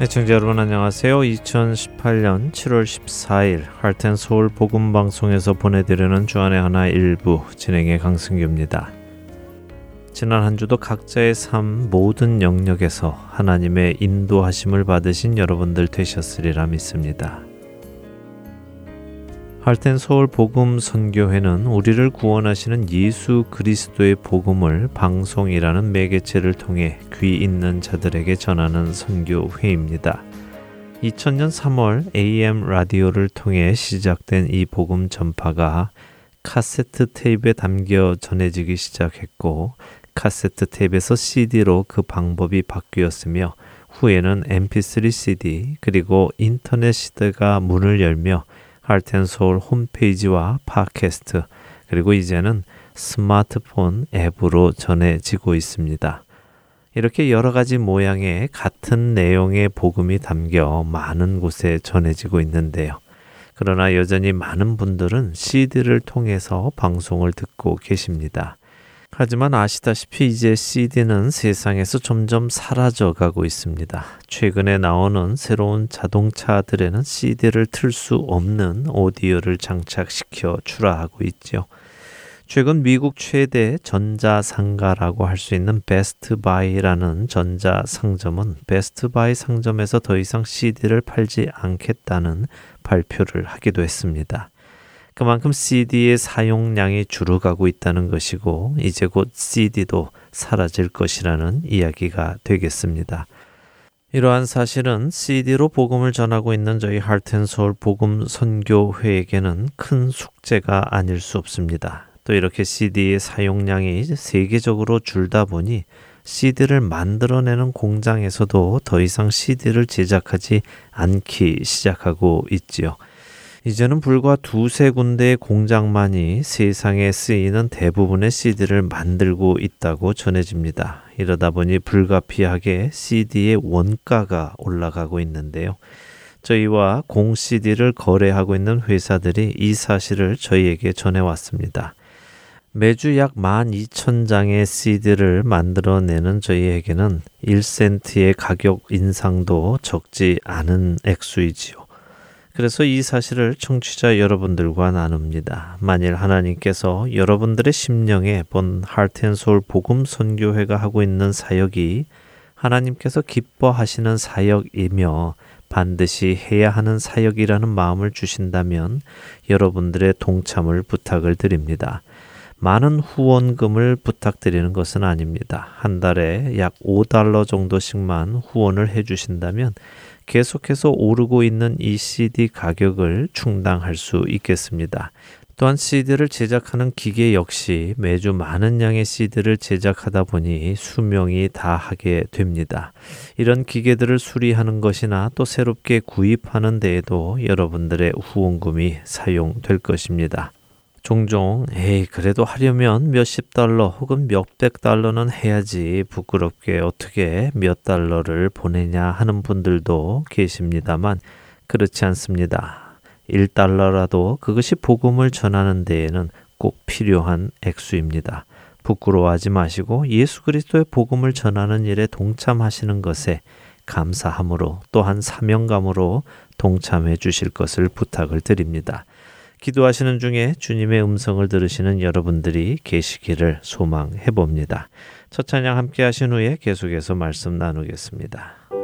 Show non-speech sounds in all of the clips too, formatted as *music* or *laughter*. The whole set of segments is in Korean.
애청자 여러분 안녕하세요. 2018년 7월 14일 할텐 서울 복음 방송에서 보내드리는 주안의 하나 일부 진행의 강승규입니다. 지난 한 주도 각자의 삶 모든 영역에서 하나님의 인도하심을 받으신 여러분들 되셨으리라 믿습니다. 할텐 서울 복음 선교회는 우리를 구원하시는 예수 그리스도의 복음을 방송이라는 매개체를 통해 귀 있는 자들에게 전하는 선교회입니다. 2000년 3월 AM 라디오를 통해 시작된 이 복음 전파가 카세트 테이프에 담겨 전해지기 시작했고 카세트 테이프에서 CD로 그 방법이 바뀌었으며 후에는 MP3 CD 그리고 인터넷 시대가 문을 열며 할텐서울 홈페이지와 팟캐스트 그리고 이제는 스마트폰 앱으로 전해지고 있습니다. 이렇게 여러 가지 모양의 같은 내용의 복음이 담겨 많은 곳에 전해지고 있는데요. 그러나 여전히 많은 분들은 CD를 통해서 방송을 듣고 계십니다. 하지만 아시다시피 이제 CD는 세상에서 점점 사라져 가고 있습니다. 최근에 나오는 새로운 자동차들에는 CD를 틀 수 없는 오디오를 장착시켜 출하하고 있죠. 최근 미국 최대 전자상가라고 할 수 있는 베스트바이라는 전자상점은 베스트바이 상점에서 더 이상 CD를 팔지 않겠다는 발표를 하기도 했습니다. 그만큼 CD의 사용량이 줄어가고 있다는 것이고 이제 곧 CD도 사라질 것이라는 이야기가 되겠습니다. 이러한 사실은 CD로 복음을 전하고 있는 저희 하트앤서울 복음 선교회에게는 큰 숙제가 아닐 수 없습니다. 또 이렇게 CD의 사용량이 세계적으로 줄다 보니 CD를 만들어내는 공장에서도 더 이상 CD를 제작하지 않기 시작하고 있지요. 이제는 불과 두세 군데의 공장만이 세상에 쓰이는 대부분의 CD를 만들고 있다고 전해집니다. 이러다 보니 불가피하게 CD의 원가가 올라가고 있는데요. 저희와 공 CD를 거래하고 있는 회사들이 이 사실을 저희에게 전해왔습니다. 매주 약 12,000장의 CD를 만들어내는 저희에게는 1센트의 가격 인상도 적지 않은 액수이지요. 그래서 이 사실을 청취자 여러분들과 나눕니다. 만일 하나님께서 여러분들의 심령에 본 하트앤소울 복음 선교회가 하고 있는 사역이 하나님께서 기뻐하시는 사역이며 반드시 해야 하는 사역이라는 마음을 주신다면 여러분들의 동참을 부탁을 드립니다. 많은 후원금을 부탁드리는 것은 아닙니다. 한 달에 약 5달러 정도씩만 후원을 해 주신다면 계속해서 오르고 있는 이 CD 가격을 충당할 수 있겠습니다. 또한 CD를 제작하는 기계 역시 매주 많은 양의 CD를 제작하다 보니 수명이 다하게 됩니다. 이런 기계들을 수리하는 것이나 또 새롭게 구입하는 데에도 여러분들의 후원금이 사용될 것입니다. 종종 에이 그래도 하려면 몇십 달러 혹은 몇백 달러는 해야지 부끄럽게 어떻게 몇 달러를 보내냐 하는 분들도 계십니다만 그렇지 않습니다. 1달러라도 그것이 복음을 전하는 데에는 꼭 필요한 액수입니다. 부끄러워하지 마시고 예수 그리스도의 복음을 전하는 일에 동참하시는 것에 감사함으로 또한 사명감으로 동참해 주실 것을 부탁을 드립니다. 기도하시는 중에 주님의 음성을 들으시는 여러분들이 계시기를 소망해 봅니다. 첫 찬양 함께 하신 후에 계속해서 말씀 나누겠습니다.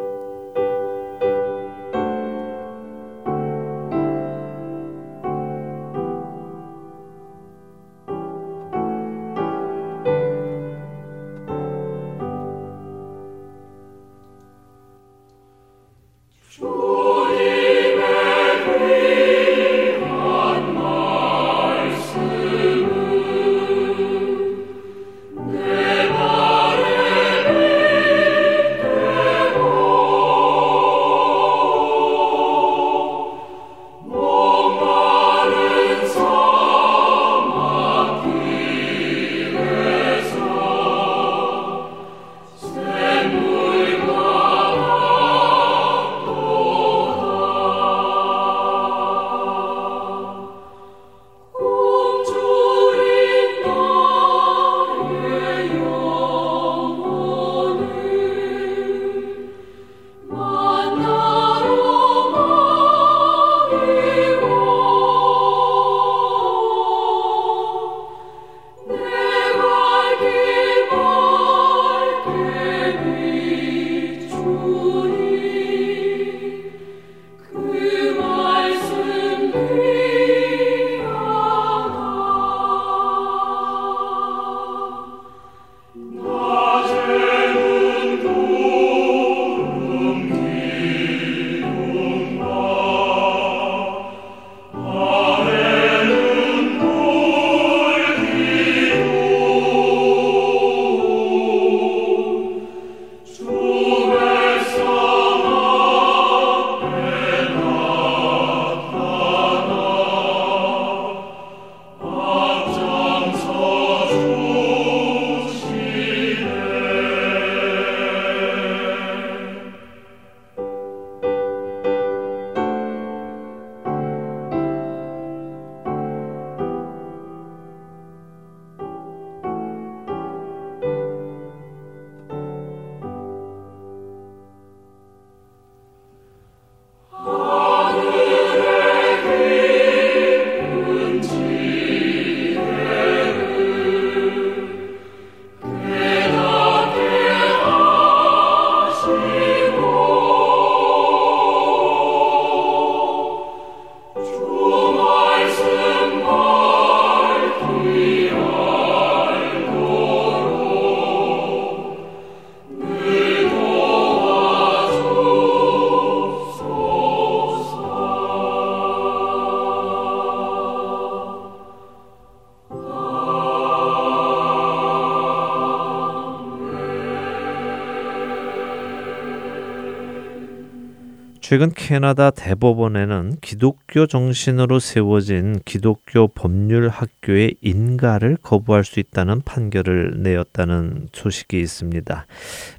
최근 캐나다 대법원에는 기독교 정신으로 세워진 기독교 법률 학교의 인가를 거부할 수 있다는 판결을 내었다는 소식이 있습니다.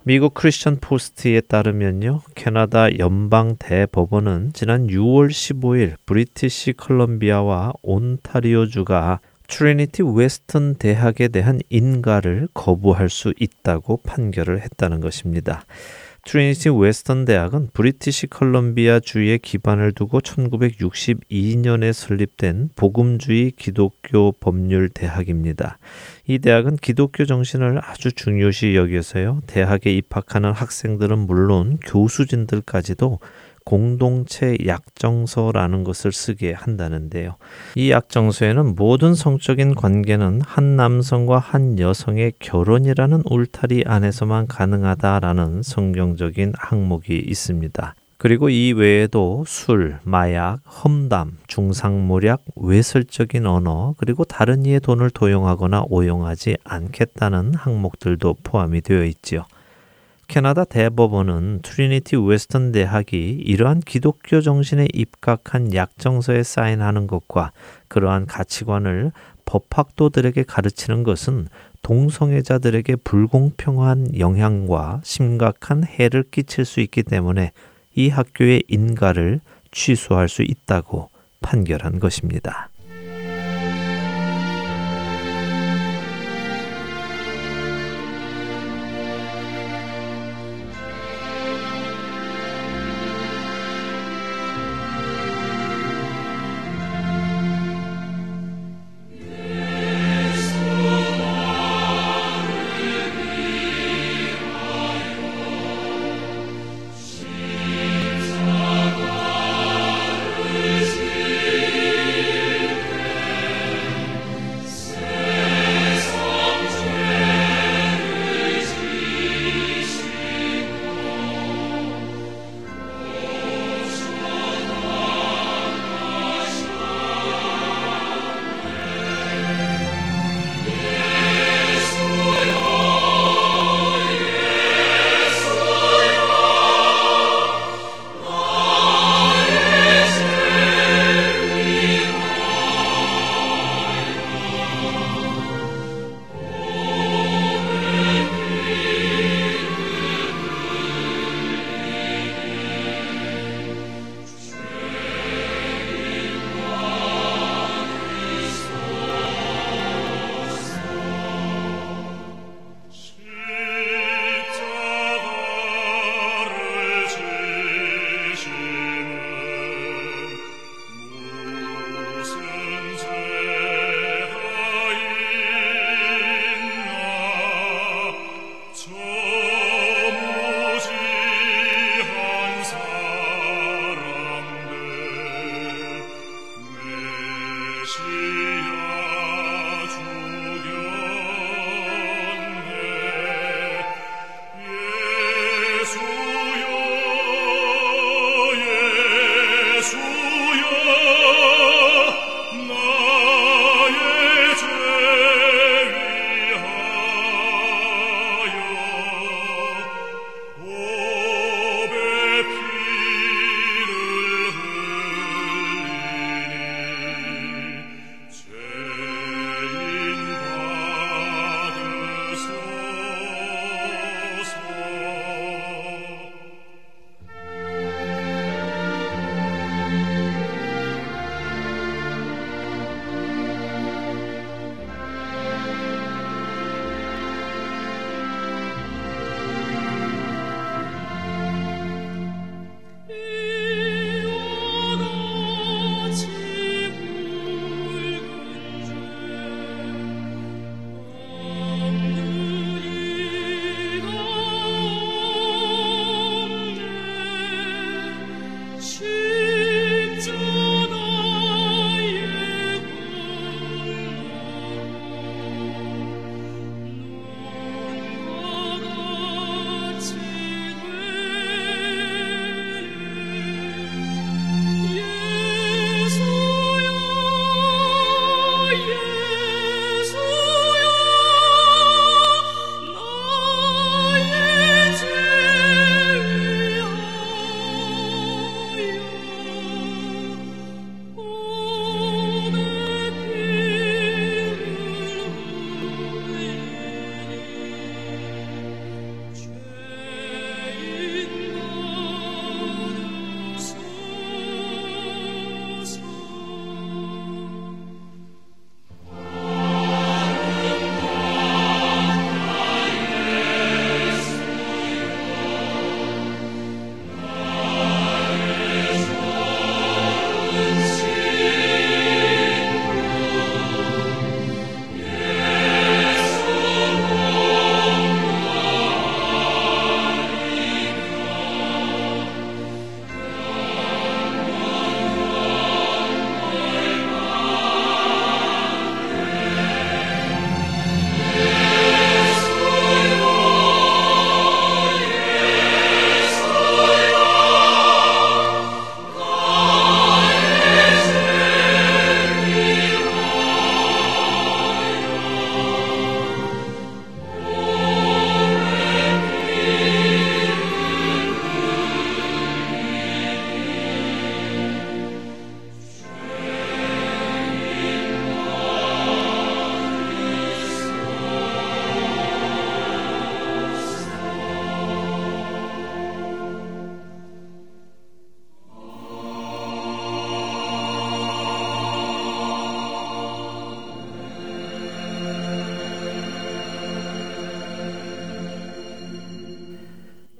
미국 크리스천 포스트에 따르면요. 캐나다 연방 대법원은 지난 6월 15일 브리티시 컬럼비아와 온타리오주가 트리니티 웨스턴 대학에 대한 인가를 거부할 수 있다고 판결을 했다는 것입니다. 트리니티 웨스턴 대학은 브리티시 컬럼비아 주에 기반을 두고 1962년에 설립된 복음주의 기독교 법률 대학입니다. 이 대학은 기독교 정신을 아주 중요시 여겨서요. 대학에 입학하는 학생들은 물론 교수진들까지도 공동체 약정서라는 것을 쓰게 한다는데요. 이 약정서에는 모든 성적인 관계는 한 남성과 한 여성의 결혼이라는 울타리 안에서만 가능하다라는 성경적인 항목이 있습니다. 그리고 이 외에도 술, 마약, 험담, 중상모략, 외설적인 언어, 그리고 다른 이의 돈을 도용하거나 오용하지 않겠다는 항목들도 포함이 되어 있지요. 캐나다 대법원은 트리니티 웨스턴 대학이 이러한 기독교 정신에 입각한 약정서에 사인하는 것과 그러한 가치관을 법학도들에게 가르치는 것은 동성애자들에게 불공평한 영향과 심각한 해를 끼칠 수 있기 때문에 이 학교의 인가를 취소할 수 있다고 판결한 것입니다.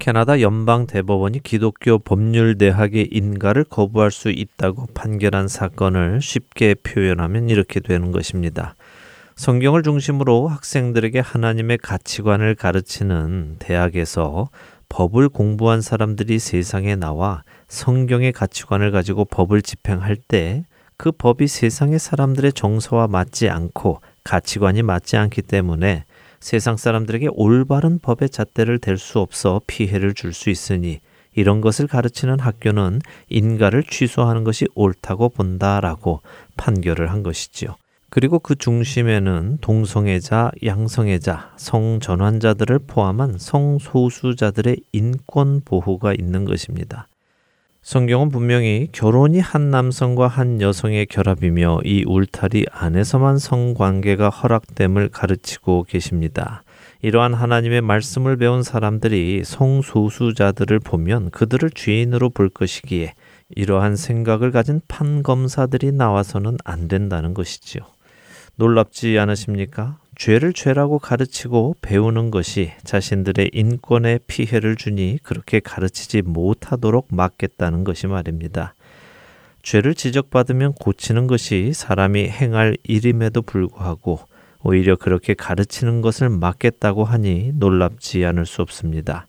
캐나다 연방 대법원이 기독교 법률 대학의 인가를 거부할 수 있다고 판결한 사건을 쉽게 표현하면 이렇게 되는 것입니다. 성경을 중심으로 학생들에게 하나님의 가치관을 가르치는 대학에서 법을 공부한 사람들이 세상에 나와 성경의 가치관을 가지고 법을 집행할 때 그 법이 세상의 사람들의 정서와 맞지 않고 가치관이 맞지 않기 때문에 세상 사람들에게 올바른 법의 잣대를 댈 수 없어 피해를 줄 수 있으니 이런 것을 가르치는 학교는 인가를 취소하는 것이 옳다고 본다라고 판결을 한 것이지요. 그리고 그 중심에는 동성애자, 양성애자, 성전환자들을 포함한 성소수자들의 인권 보호가 있는 것입니다. 성경은 분명히 결혼이 한 남성과 한 여성의 결합이며 이 울타리 안에서만 성관계가 허락됨을 가르치고 계십니다. 이러한 하나님의 말씀을 배운 사람들이 성소수자들을 보면 그들을 죄인으로 볼 것이기에 이러한 생각을 가진 판검사들이 나와서는 안 된다는 것이지요. 놀랍지 않으십니까? 죄를 죄라고 가르치고 배우는 것이 자신들의 인권에 피해를 주니 그렇게 가르치지 못하도록 막겠다는 것이 말입니다. 죄를 지적받으면 고치는 것이 사람이 행할 일임에도 불구하고 오히려 그렇게 가르치는 것을 막겠다고 하니 놀랍지 않을 수 없습니다.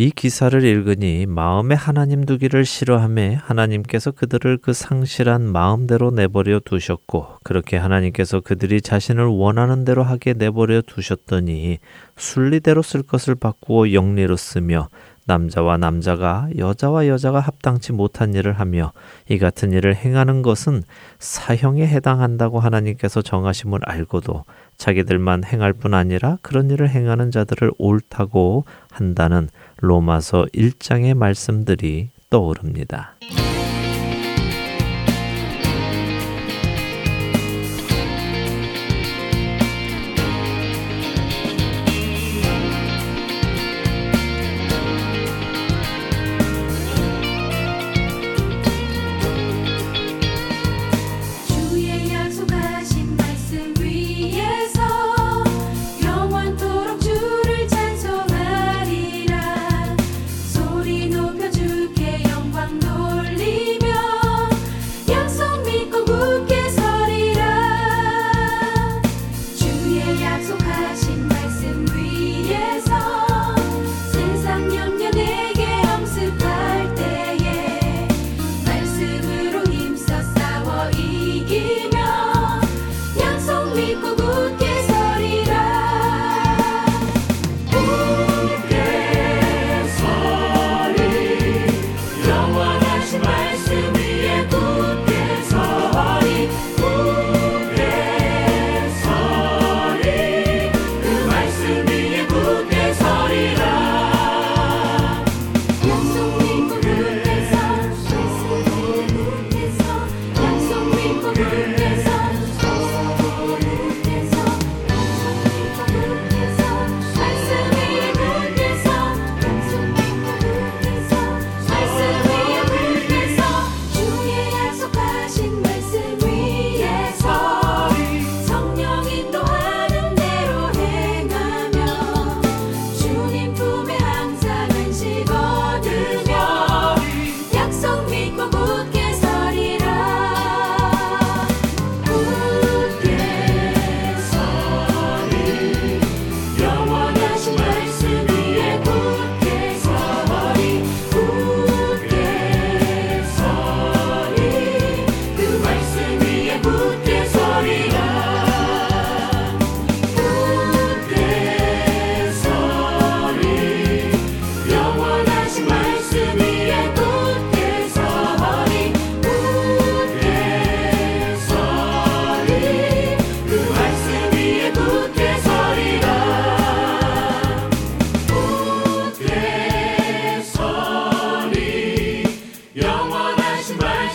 이 기사를 읽으니 마음에 하나님 두기를 싫어함에 하나님께서 그들을 그 상실한 마음대로 내버려 두셨고 그렇게 하나님께서 그들이 자신을 원하는 대로 하게 내버려 두셨더니 순리대로 쓸 것을 바꾸어 영리로 쓰며 남자와 남자가 여자와 여자가 합당치 못한 일을 하며 이 같은 일을 행하는 것은 사형에 해당한다고 하나님께서 정하심을 알고도 자기들만 행할 뿐 아니라 그런 일을 행하는 자들을 옳다고 한다는 로마서 1장의 말씀들이 떠오릅니다.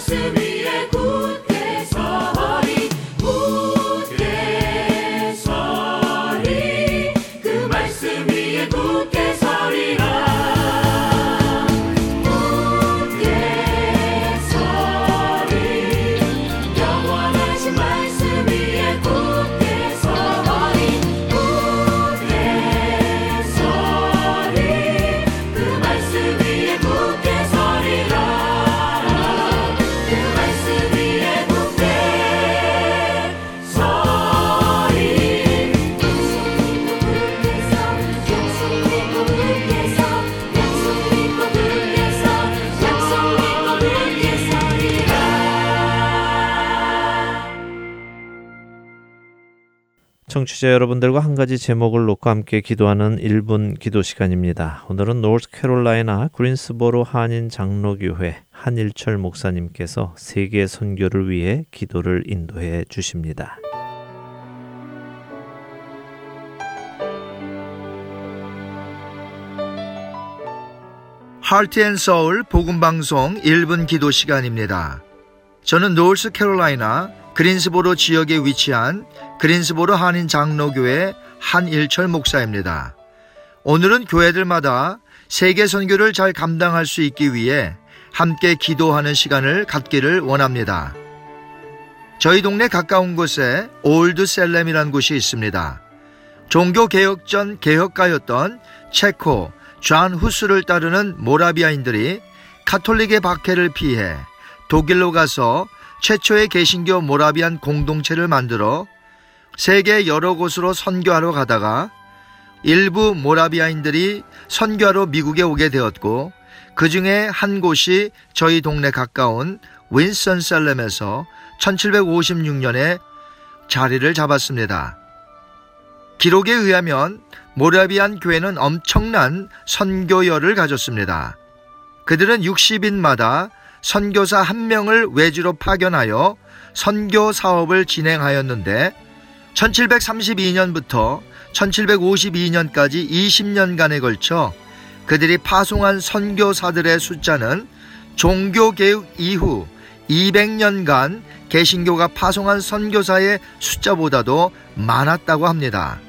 to be. 청취자 여러분들과 한 가지 제목을 놓고 함께 기도하는 1분 기도 시간입니다. 오늘은 노스캐롤라이나 그린스보로 한인 장로교회 한일철 목사님께서 세계 선교를 위해 기도를 인도해 주십니다. 하트앤서울 복음방송 1분 기도 시간입니다. 저는 노스캐롤라이나 그린스보로 지역에 위치한 그린스보로 한인 장로교회 한일철 목사입니다. 오늘은 교회들마다 세계 선교를 잘 감당할 수 있기 위해 함께 기도하는 시간을 갖기를 원합니다. 저희 동네 가까운 곳에 Old Salem이라는 곳이 있습니다. 종교 개혁 전 개혁가였던 체코 존 후스를 따르는 모라비아인들이 카톨릭의 박해를 피해 독일로 가서 최초의 개신교 모라비안 공동체를 만들어 세계 여러 곳으로 선교하러 가다가 일부 모라비아인들이 선교하러 미국에 오게 되었고 그 중에 한 곳이 저희 동네 가까운 윈선셀렘에서 1756년에 자리를 잡았습니다. 기록에 의하면 모라비안 교회는 엄청난 선교열을 가졌습니다. 그들은 60인마다 선교사 한 명을 외주로 파견하여 선교 사업을 진행하였는데 1732년부터 1752년까지 20년간에 걸쳐 그들이 파송한 선교사들의 숫자는 종교개혁 이후 200년간 개신교가 파송한 선교사의 숫자보다도 많았다고 합니다.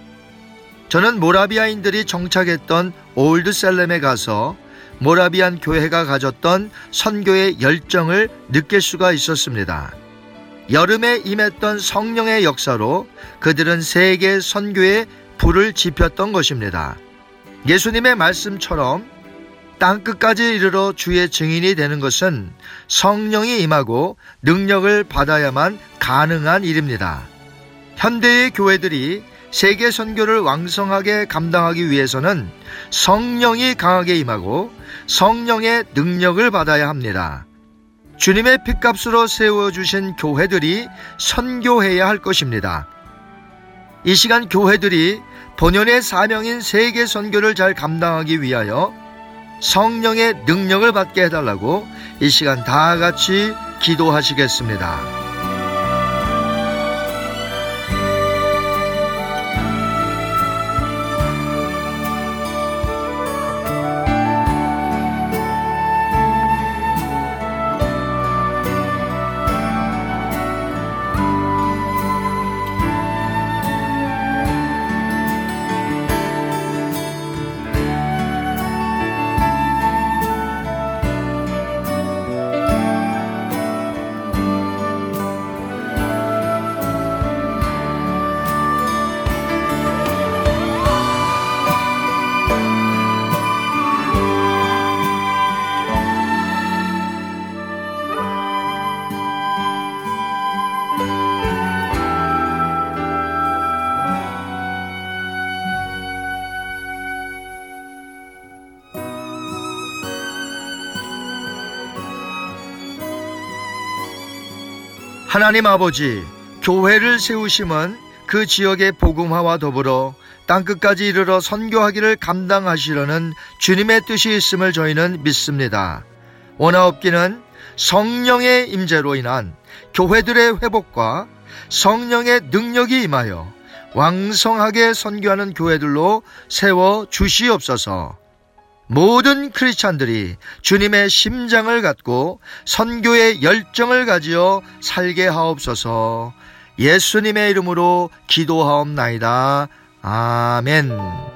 저는 모라비아인들이 정착했던 올드셀렘에 가서 모라비안 교회가 가졌던 선교의 열정을 느낄 수가 있었습니다. 여름에 임했던 성령의 역사로 그들은 세계 선교에 불을 지폈던 것입니다. 예수님의 말씀처럼 땅 끝까지 이르러 주의 증인이 되는 것은 성령이 임하고 능력을 받아야만 가능한 일입니다. 현대의 교회들이 세계 선교를 왕성하게 감당하기 위해서는 성령이 강하게 임하고 성령의 능력을 받아야 합니다. 주님의 핏값으로 세워주신 교회들이 선교해야 할 것입니다. 이 시간 교회들이 본연의 사명인 세계 선교를 잘 감당하기 위하여 성령의 능력을 받게 해달라고 이 시간 다 같이 기도하시겠습니다. 하나님 아버지, 교회를 세우심은 그 지역의 복음화와 더불어 땅끝까지 이르러 선교하기를 감당하시려는 주님의 뜻이 있음을 저희는 믿습니다. 원하옵기는 성령의 임재로 인한 교회들의 회복과 성령의 능력이 임하여 왕성하게 선교하는 교회들로 세워 주시옵소서. 모든 크리스찬들이 주님의 심장을 갖고 선교의 열정을 가지어 살게 하옵소서 예수님의 이름으로 기도하옵나이다. 아멘.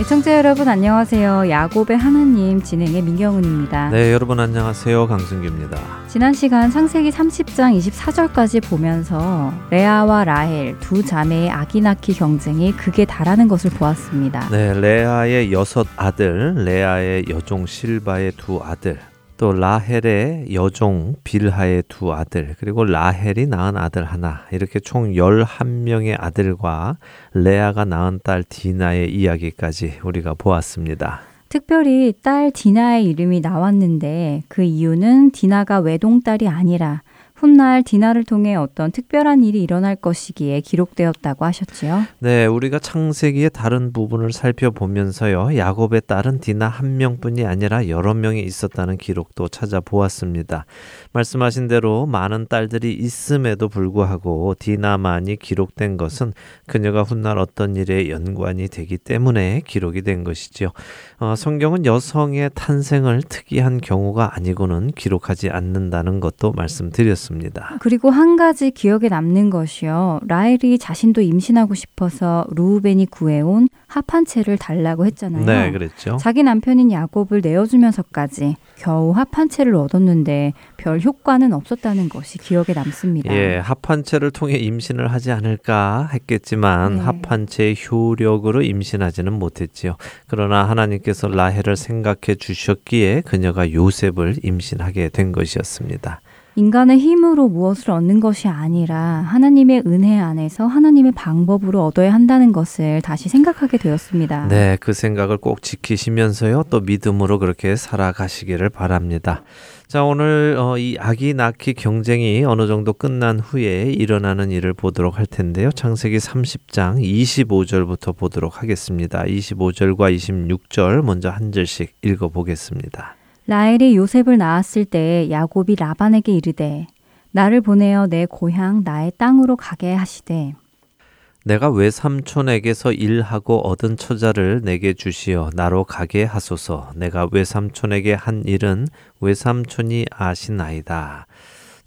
애청자 여러분 안녕하세요. 야곱의 하나님 진행의 민경훈입니다. 네, 여러분 안녕하세요. 강승규입니다. 지난 시간 창세기 30장 24절까지 보면서 레아와 라헬 두 자매의 아기 낳기 경쟁이 극에 달하는 것을 보았습니다. 네, 레아의 여섯 아들, 레아의 여종 실바의 두 아들, 또 라헬의 여종 빌하의 두 아들, 그리고 라헬이 낳은 아들 하나, 이렇게 총 11명의 아들과 레아가 낳은 딸 디나의 이야기까지 우리가 보았습니다. 특별히 딸 디나의 이름이 나왔는데 그 이유는 디나가 외동딸이 아니라 훗날 디나를 통해 어떤 특별한 일이 일어날 것이기에 기록되었다고 하셨지요. 네, 우리가 창세기의 다른 부분을 살펴보면서요. 야곱의 딸은 디나 한 명뿐이 아니라 여러 명이 있었다는 기록도 찾아보았습니다. 말씀하신 대로 많은 딸들이 있음에도 불구하고 디나만이 기록된 것은 그녀가 훗날 어떤 일에 연관이 되기 때문에 기록이 된 것이지요. 어, 성경은 여성의 탄생을 특이한 경우가 아니고는 기록하지 않는다는 것도 말씀드렸습니다. 그리고 한 가지 기억에 남는 것이요. 라헬이 자신도 임신하고 싶어서 루우벤이 구해온 합한 채를 달라고 했잖아요. 네, 그랬죠. 자기 남편인 야곱을 내어주면서까지 겨우 합 한 채를 얻었는데 별 효과는 없었다는 것이 기억에 남습니다. 예, 합한 채를 통해 임신을 하지 않을까 했겠지만 네. 합한 채의 효력으로 임신하지는 못했지요. 그러나 하나님께서 라헬을 생각해 주셨기에 그녀가 요셉을 임신하게 된 것이었습니다. 인간의 힘으로 무엇을 얻는 것이 아니라 하나님의 은혜 안에서 하나님의 방법으로 얻어야 한다는 것을 다시 생각하게 되었습니다. 네, 그 생각을 꼭 지키시면서요. 또 믿음으로 그렇게 살아가시기를 바랍니다. 자, 오늘 어, 이 아기 낳기 경쟁이 어느 정도 끝난 후에 일어나는 일을 보도록 할 텐데요. 창세기 30장 25절부터 보도록 하겠습니다. 25절과 26절 먼저 한 절씩 읽어 보겠습니다. 라헬이 요셉을 낳았을 때 야곱이 라반에게 이르되 나를 보내어 내 고향 나의 땅으로 가게 하시되 내가 외삼촌에게서 일하고 얻은 처자를 내게 주시어 나로 가게 하소서. 내가 외삼촌에게 한 일은 외삼촌이 아시나이다.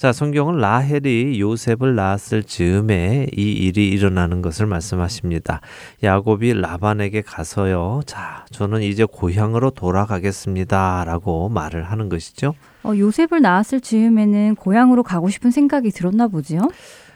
자, 성경은 라헬이 요셉을 낳았을 즈음에 이 일이 일어나는 것을 말씀하십니다. 야곱이 라반에게 가서요. 자, 저는 이제 고향으로 돌아가겠습니다. 라고 말을 하는 것이죠. 어, 요셉을 낳았을 즈음에는 고향으로 가고 싶은 생각이 들었나 보지요?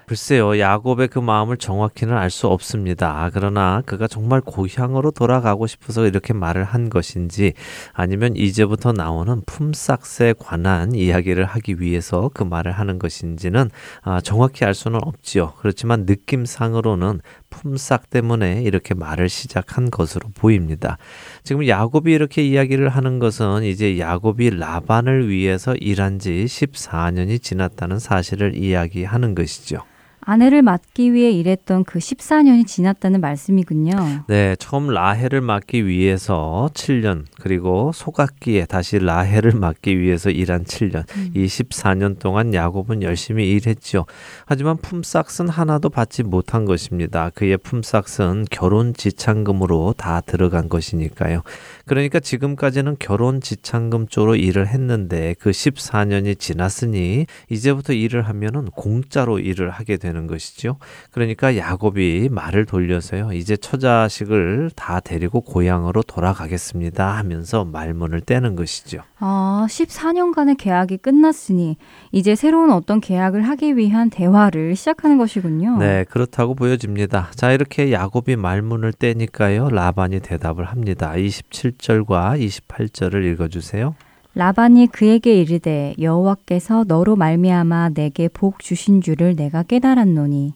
글쎄요, 야곱의 그 마음을 정확히는 알 수 없습니다. 그러나 그가 정말 고향으로 돌아가고 싶어서 이렇게 말을 한 것인지 아니면 이제부터 나오는 품삯에 관한 이야기를 하기 위해서 그 말을 하는 것인지는 아, 정확히 알 수는 없지요. 그렇지만 느낌상으로는 품삯 때문에 이렇게 말을 시작한 것으로 보입니다. 지금 야곱이 이렇게 이야기를 하는 것은 이제 야곱이 라반을 위해서 일한 지 14년이 지났다는 사실을 이야기하는 것이죠. 아내를 맡기 위해 일했던 그 14년이 지났다는 말씀이군요. 네, 처음 라헬을 맡기 위해서 7년, 그리고 소각기에 다시 라헬을 맡기 위해서 일한 7년. 음. 이 14년 동안 야곱은 열심히 일했죠. 하지만 품삯은 하나도 받지 못한 것입니다. 그의 품삯은 결혼 지참금으로 다 들어간 것이니까요. 그러니까 지금까지는 결혼 지참금 쪽으로 일을 했는데 그 14년이 지났으니 이제부터 일을 하면은 공짜로 일을 하게 되는 것이죠. 그러니까 야곱이 말을 돌려서요. 이제 처자식을 다 데리고 고향으로 돌아가겠습니다 하면서 말문을 떼는 것이죠. 아, 14년간의 계약이 끝났으니 이제 새로운 어떤 계약을 하기 위한 대화를 시작하는 것이군요. 네, 그렇다고 보여집니다. 자, 이렇게 야곱이 말문을 떼니까요. 라반이 대답을 합니다. 27절과 28절을 읽어 주세요. 라반이 그에게 이르되 여호와께서 너로 말미암아 내게 복 주신 줄을 내가 깨달았노니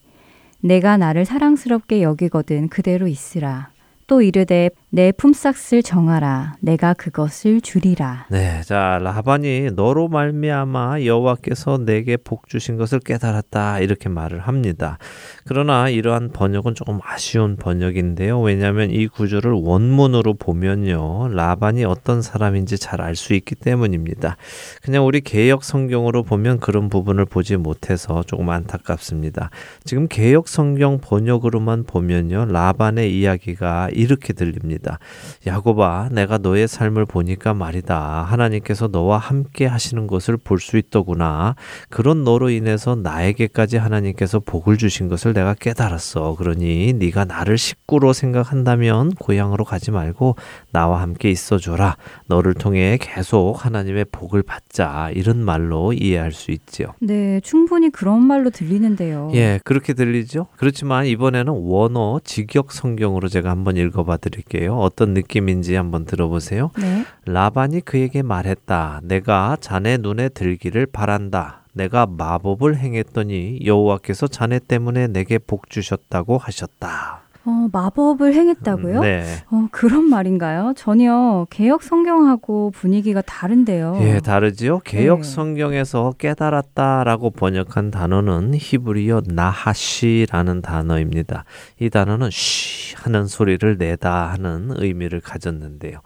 내가 나를 사랑스럽게 여기거든 그대로 있으라. 또 이르되 내 품삯을 정하라 내가 그것을 주리라. 네, 자 라반이 너로 말미암아 여호와께서 내게 복 주신 것을 깨달았다 이렇게 말을 합니다. 그러나 이러한 번역은 조금 아쉬운 번역인데요. 왜냐하면 이 구절을 원문으로 보면요, 라반이 어떤 사람인지 잘 알 수 있기 때문입니다. 그냥 우리 개역 성경으로 보면 그런 부분을 보지 못해서 조금 안타깝습니다. 지금 개역 성경 번역으로만 보면요, 라반의 이야기가 이렇게 들립니다. 있습니다. 야곱아, 내가 너의 삶을 보니까 말이다. 하나님께서 너와 함께 하시는 것을 볼 수 있더구나. 그런 너로 인해서 나에게까지 하나님께서 복을 주신 것을 내가 깨달았어. 그러니 네가 나를 식구로 생각한다면 고향으로 가지 말고 나와 함께 있어줘라. 너를 통해 계속 하나님의 복을 받자. 이런 말로 이해할 수 있지요. 네, 충분히 그런 말로 들리는데요. 예, 그렇게 들리죠. 그렇지만 이번에는 원어 직역 성경으로 제가 한번 읽어봐 드릴게요. 어떤 느낌인지 한번 들어보세요. 네. 라반이 그에게 말했다. 내가 자네 눈에 들기를 바란다. 내가 마법을 행했더니 여호와께서 자네 때문에 내게 복 주셨다고 하셨다. 어, 마법을 행했다고요? 네. 어, 그런 말인가요? 전혀 개혁 성경하고 분위기가 다른데요. 예, 다르지요. 개혁 네. 성경에서 깨달았다라고 번역한 단어는 히브리어 나하시라는 단어입니다. 이 단어는 쉬 하는 소리를 내다 하는 의미를 가졌는데요.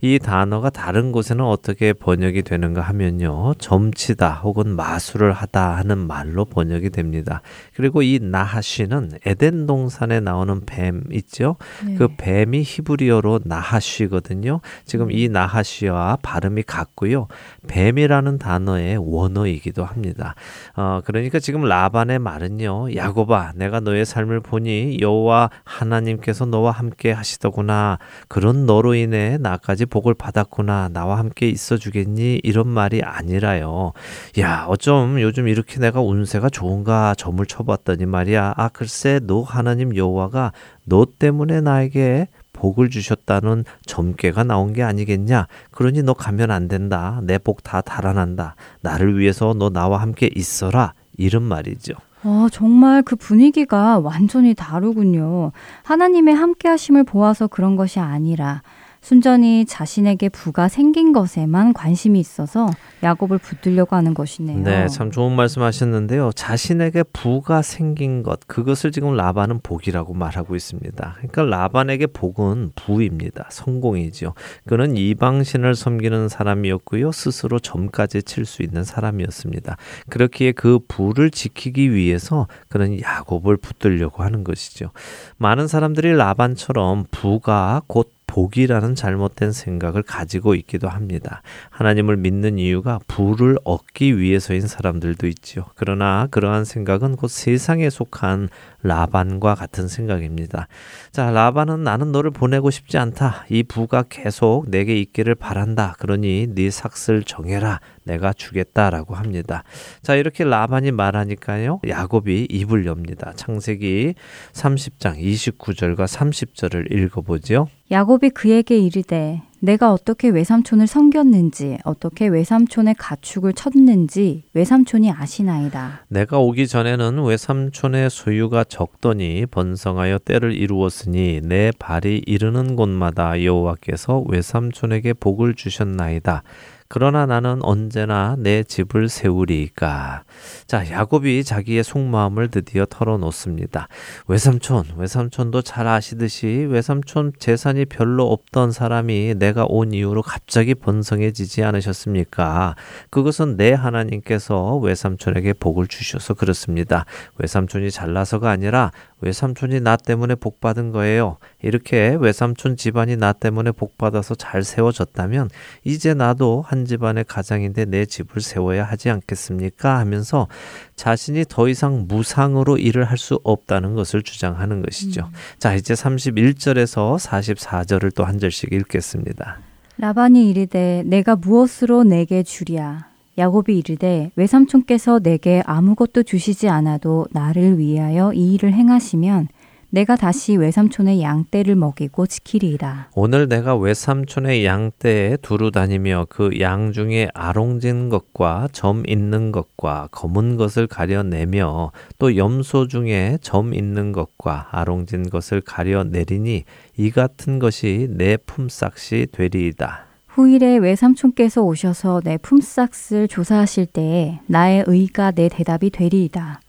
이 단어가 다른 곳에는 어떻게 번역이 되는가 하면요. 점치다 혹은 마술을 하다 하는 말로 번역이 됩니다. 그리고 이 나하시는 에덴 동산에 나오는 뱀 있죠? 네. 그 뱀이 히브리어로 나하쉬거든요. 지금 이 나하쉬와 발음이 같고요. 뱀이라는 단어의 원어이기도 합니다. 어, 그러니까 지금 라반의 말은요. 야곱아, 내가 너의 삶을 보니 여호와 하나님께서 너와 함께 하시더구나. 그런 너로 인해 나까지 복을 받았구나. 나와 함께 있어 주겠니? 이런 말이 아니라요. 야, 어쩜 요즘 이렇게 내가 운세가 좋은가 점을 쳐봤더니 말이야. 아, 글쎄, 너 하나님 여호와가 너 때문에 나에게 복을 주셨다는 점괘가 나온 게 아니겠냐? 그러니 너 가면 안 된다. 내 복 다 달아난다. 나를 위해서 너 나와 함께 있어라. 이런 말이죠. 어, 정말 그 분위기가 완전히 다르군요. 하나님의 함께 하심을 보아서 그런 것이 아니라 순전히 자신에게 부가 생긴 것에만 관심이 있어서 야곱을 붙들려고 하는 것이네요. 네, 참 좋은 말씀 하셨는데요. 자신에게 부가 생긴 것, 그것을 지금 라반은 복이라고 말하고 있습니다. 그러니까 라반에게 복은 부입니다. 성공이죠. 그는 이방신을 섬기는 사람이었고요. 스스로 점까지 칠 수 있는 사람이었습니다. 그렇기에 그 부를 지키기 위해서 그는 야곱을 붙들려고 하는 것이죠. 많은 사람들이 라반처럼 부가 곧 복이라는 잘못된 생각을 가지고 있기도 합니다. 하나님을 믿는 이유가 부를 얻기 위해서인 사람들도 있지요. 그러나 그러한 생각은 곧 세상에 속한 라반과 같은 생각입니다. 자, 라반은 나는 너를 보내고 싶지 않다. 이 부가 계속 내게 있기를 바란다. 그러니 네 삭슬 정해라. 내가 주겠다라고 합니다. 자, 이렇게 라반이 말하니까요. 야곱이 입을 엽니다. 창세기 30장 29절과 30절을 읽어 보지요. 야곱이 그에게 이르되 내가 어떻게 외삼촌을 섬겼는지 어떻게 외삼촌의 가축을 쳤는지 외삼촌이 아시나이다. 내가 오기 전에는 외삼촌의 소유가 적더니 번성하여 때를 이루었으니 내 발이 이르는 곳마다 여호와께서 외삼촌에게 복을 주셨나이다. 그러나 나는 언제나 내 집을 세우리까. 자, 야곱이 자기의 속마음을 드디어 털어놓습니다. 외삼촌, 외삼촌도 잘 아시듯이 외삼촌 재산이 별로 없던 사람이 내가 온 이후로 갑자기 번성해지지 않으셨습니까? 그것은 내 하나님께서 외삼촌에게 복을 주셔서 그렇습니다. 외삼촌이 잘나서가 아니라 외삼촌이 나 때문에 복 받은 거예요. 이렇게 외삼촌 집안이 나 때문에 복 받아서 잘 세워졌다면 이제 나도 한 집안의 가장인데 내 집을 세워야 하지 않겠습니까? 하면서 자신이 더 이상 무상으로 일을 할 수 없다는 것을 주장하는 것이죠. 음. 자, 이제 31절에서 44절을 또 한 절씩 읽겠습니다. 라반이 이르되 내가 무엇으로 내게 주랴 야곱이 이르되 외삼촌께서 내게 아무것도 주시지 않아도 나를 위하여 이 일을 행하시면 내가 다시 외삼촌의 양떼를 먹이고 지키리이다. 오늘 내가 외삼촌의 양떼에 두루 다니며 그 양 중에 아롱진 것과 점 있는 것과 검은 것을 가려내며 또 염소 중에 점 있는 것과 아롱진 것을 가려내리니 이 같은 것이 내 품삯이 되리이다. 후일에 외삼촌께서 오셔서 내 품삯을 조사하실 때에 나의 의가 내 대답이 되리이다.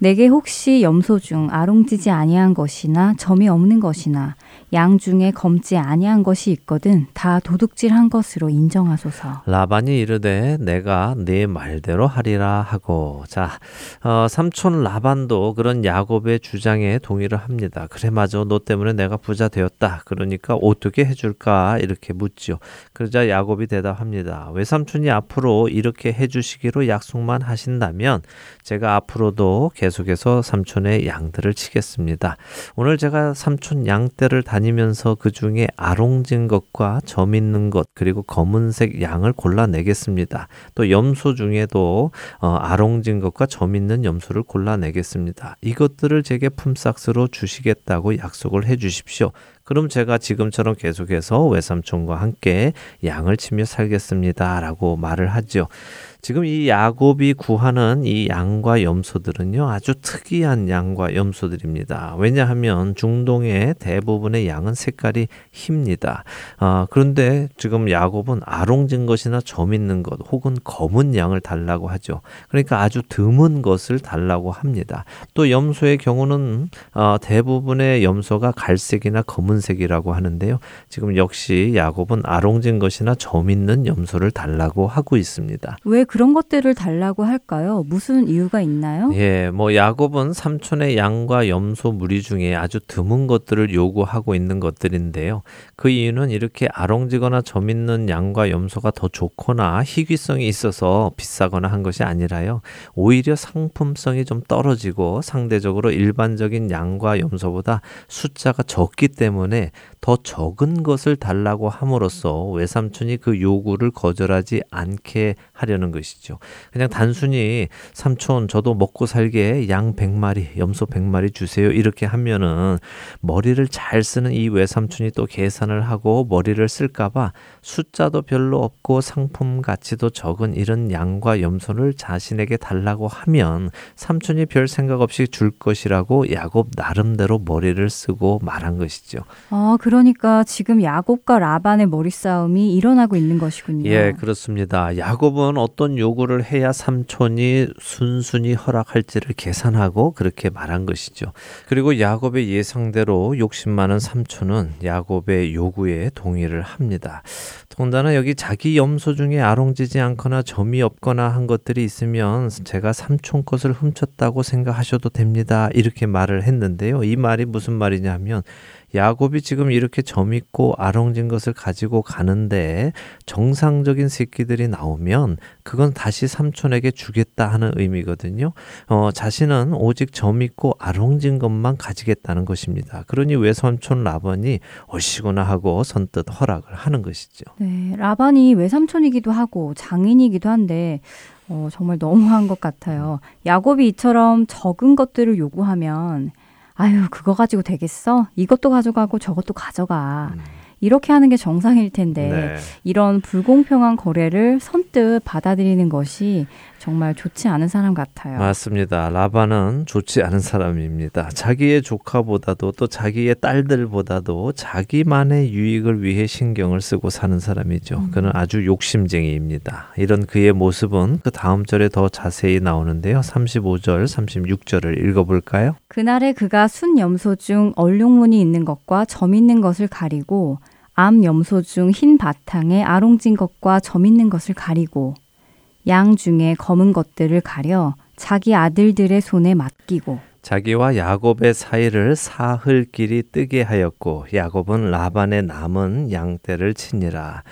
내게 혹시 염소 중 아롱지지 아니한 것이나 점이 없는 것이나 양 중에 검지 아니한 것이 있거든 다 도둑질한 것으로 인정하소서. 라반이 이르되 내가 네 말대로 하리라 하고 자 어, 삼촌 라반도 그런 야곱의 주장에 동의를 합니다. 그래 맞아 너 때문에 내가 부자 되었다. 그러니까 어떻게 해줄까 이렇게 묻지요. 그러자 야곱이 대답합니다. 외삼촌이 앞으로 이렇게 해주시기로 약속만 하신다면 제가 앞으로도 계속해서 삼촌의 양들을 치겠습니다. 오늘 제가 삼촌 양떼를 다니 면서 그 중에 아롱진 것과 점 있는 것 그리고 검은색 양을 골라내겠습니다. 또 염소 중에도 어, 아롱진 것과 점 있는 염소를 골라내겠습니다. 이것들을 제게 품삯으로 주시겠다고 약속을 해 주십시오. 그럼 제가 지금처럼 계속해서 외삼촌과 함께 양을 치며 살겠습니다. 라고 말을 하죠. 지금 이 야곱이 구하는 이 양과 염소들은요, 아주 특이한 양과 염소들입니다. 왜냐하면 중동의 대부분의 양은 색깔이 힙니다. 아, 그런데 지금 야곱은 아롱진 것이나 점 있는 것 혹은 검은 양을 달라고 하죠. 그러니까 아주 드문 것을 달라고 합니다. 또 염소의 경우는 어, 대부분의 염소가 갈색이나 검은색이라고 하는데요. 지금 역시 야곱은 아롱진 것이나 점 있는 염소를 달라고 하고 있습니다. 왜 그런 것들을 달라고 할까요? 무슨 이유가 있나요? 예, 뭐 야곱은 삼촌의 양과 염소 무리 중에 아주 드문 것들을 요구하고 있는 것들인데요. 그 이유는 이렇게 아롱지거나 점 있는 양과 염소가 더 좋거나 희귀성이 있어서 비싸거나 한 것이 아니라요. 오히려 상품성이 좀 떨어지고 상대적으로 일반적인 양과 염소보다 숫자가 적기 때문에 더 적은 것을 달라고 함으로써 외삼촌이 그 요구를 거절하지 않게 하려는 것이죠. 그냥 단순히 삼촌 저도 먹고 살게 양 100마리, 염소 100마리 주세요. 이렇게 하면은 머리를 잘 쓰는 이 외삼촌이 또 계산을 하고 머리를 쓸까봐 숫자도 별로 없고 상품 가치도 적은 이런 양과 염소를 자신에게 달라고 하면 삼촌이 별 생각 없이 줄 것이라고 야곱 나름대로 머리를 쓰고 말한 것이죠. 아, 그 러니까 지금 야곱과 라반의 머리 싸움이 일어나고 있는 것이군요. 예, 그렇습니다. 야곱은 어떤 요구를 해야 삼촌이 순순히 허락할지를 계산하고 그렇게 말한 것이죠. 그리고 야곱의 예상대로 욕심 많은 삼촌은 야곱의 요구에 동의를 합니다. 더군다나 여기 자기 염소 중에 아롱지지 않거나 점이 없거나 한 것들이 있으면 제가 삼촌 것을 훔쳤다고 생각하셔도 됩니다. 이렇게 말을 했는데요. 이 말이 무슨 말이냐면 야곱이 지금 이렇게 점 있고 아롱진 것을 가지고 가는데 정상적인 새끼들이 나오면 그건 다시 삼촌에게 주겠다 하는 의미거든요. 어, 자신은 오직 점 있고 아롱진 것만 가지겠다는 것입니다. 그러니 외삼촌 라반이 어시구나 하고 선뜻 허락을 하는 것이죠. 네, 라반이 외삼촌이기도 하고 장인이기도 한데 어, 정말 너무한 것 같아요. 야곱이 이처럼 적은 것들을 요구하면 아유, 그거 가지고 되겠어? 이것도 가져가고 저것도 가져가. 음. 이렇게 하는 게 정상일 텐데 네. 이런 불공평한 거래를 선뜻 받아들이는 것이 정말 좋지 않은 사람 같아요. 맞습니다. 라반은 좋지 않은 사람입니다. 자기의 조카보다도 또 자기의 딸들보다도 자기만의 유익을 위해 신경을 쓰고 사는 사람이죠. 음. 그는 아주 욕심쟁이입니다. 이런 그의 모습은 그 다음 절에 더 자세히 나오는데요. 35절, 36절을 읽어볼까요? 그날에 그가 순 염소 중 얼룩무늬 있는 것과 점 있는 것을 가리고 암 염소 중 흰 바탕에 아롱진 것과 점 있는 것을 가리고 양 중에 검은 것들을 가려 자기 아들들의 손에 맡기고 자기와 야곱의 사이를 사흘 길이 뜨게 하였고 야곱은 라반의 남은 양떼를 치니라.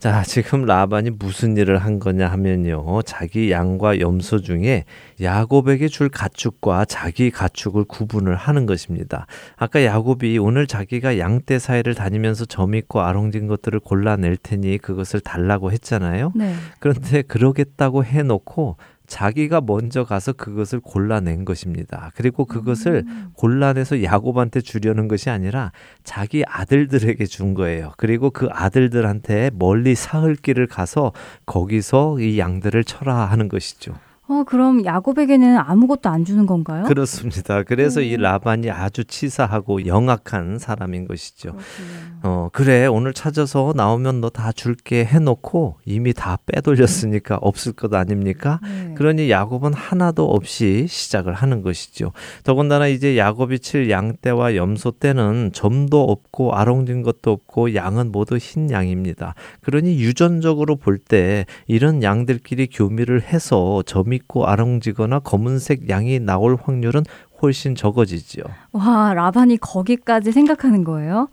자, 지금 라반이 무슨 일을 한 거냐 하면요. 자기 양과 염소 중에 야곱에게 줄 가축과 자기 가축을 구분을 하는 것입니다. 아까 야곱이 오늘 자기가 양떼 사이를 다니면서 점 있고 아롱진 것들을 골라낼 테니 그것을 달라고 했잖아요. 네. 그런데 그러겠다고 해놓고 자기가 먼저 가서 그것을 골라낸 것입니다. 그리고 그것을 음. 골라내서 야곱한테 주려는 것이 아니라 자기 아들들에게 준 거예요. 그리고 그 아들들한테 멀리 사흘 길을 가서 거기서 이 양들을 철라 하는 것이죠. 어, 그럼 야곱에게는 아무것도 안 주는 건가요? 그렇습니다. 그래서 음. 이 라반이 아주 치사하고 영악한 사람인 것이죠. 그렇군요. 어, 그래. 오늘 찾아서 나오면 너 다 줄게 해 놓고 이미 다 빼돌렸으니까 없을 것 아닙니까? 네. 그러니 야곱은 하나도 없이 시작을 하는 것이죠. 더군다나 이제 야곱이 칠 양떼와 염소 떼는 점도 없고 아롱진 것도 없고 양은 모두 흰 양입니다. 그러니 유전적으로 볼 때 이런 양들끼리 교미를 해서 점이 있고 아롱지거나 검은색 양이 나올 확률은 훨씬 적어지죠. 와, 라반이 거기까지 생각하는 거예요?